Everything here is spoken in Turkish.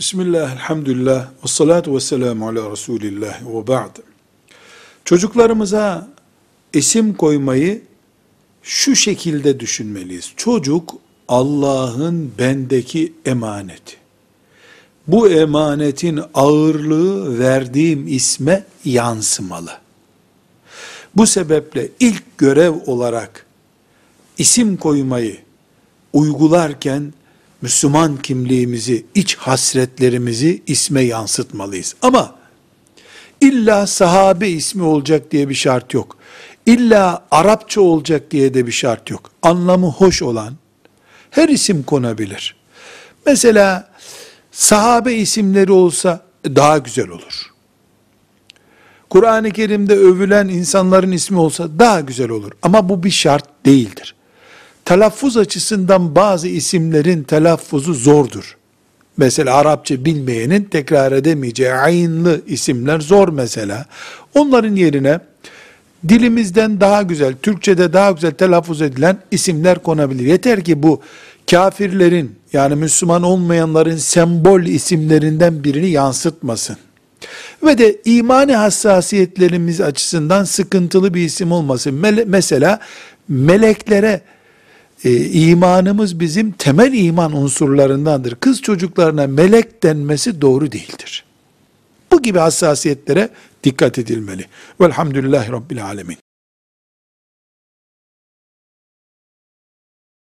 Bismillah, elhamdülillah, ve salatu ve selamu ala Resulillah ve ba'd. Çocuklarımıza isim koymayı şu şekilde düşünmeliyiz. Çocuk Allah'ın bendeki emaneti. Bu emanetin ağırlığı verdiğim isme yansımalı. Bu sebeple ilk görev olarak isim koymayı uygularken Müslüman kimliğimizi, iç hasretlerimizi isme yansıtmalıyız. Ama illa sahabe ismi olacak diye bir şart yok. İlla Arapça olacak diye de bir şart yok. Anlamı hoş olan her isim konabilir. Mesela sahabe isimleri olsa daha güzel olur. Kur'an-ı Kerim'de övülen insanların ismi olsa daha güzel olur. Ama bu bir şart değildir telaffuz açısından bazı isimlerin telaffuzu zordur. Mesela Arapça bilmeyenin tekrar edemeyeceği aynlı isimler zor mesela. Onların yerine dilimizden daha güzel, Türkçe'de daha güzel telaffuz edilen isimler konabilir. Yeter ki bu kafirlerin yani Müslüman olmayanların sembol isimlerinden birini yansıtmasın. Ve de imani hassasiyetlerimiz açısından sıkıntılı bir isim olmasın. mesela meleklere e, imanımız bizim temel iman unsurlarındandır. Kız çocuklarına melek denmesi doğru değildir. Bu gibi hassasiyetlere dikkat edilmeli. Velhamdülillahi Rabbil Alemin.